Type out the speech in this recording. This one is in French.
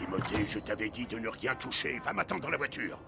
Timothée, je t'avais dit de ne rien toucher. Va m'attendre dans la voiture.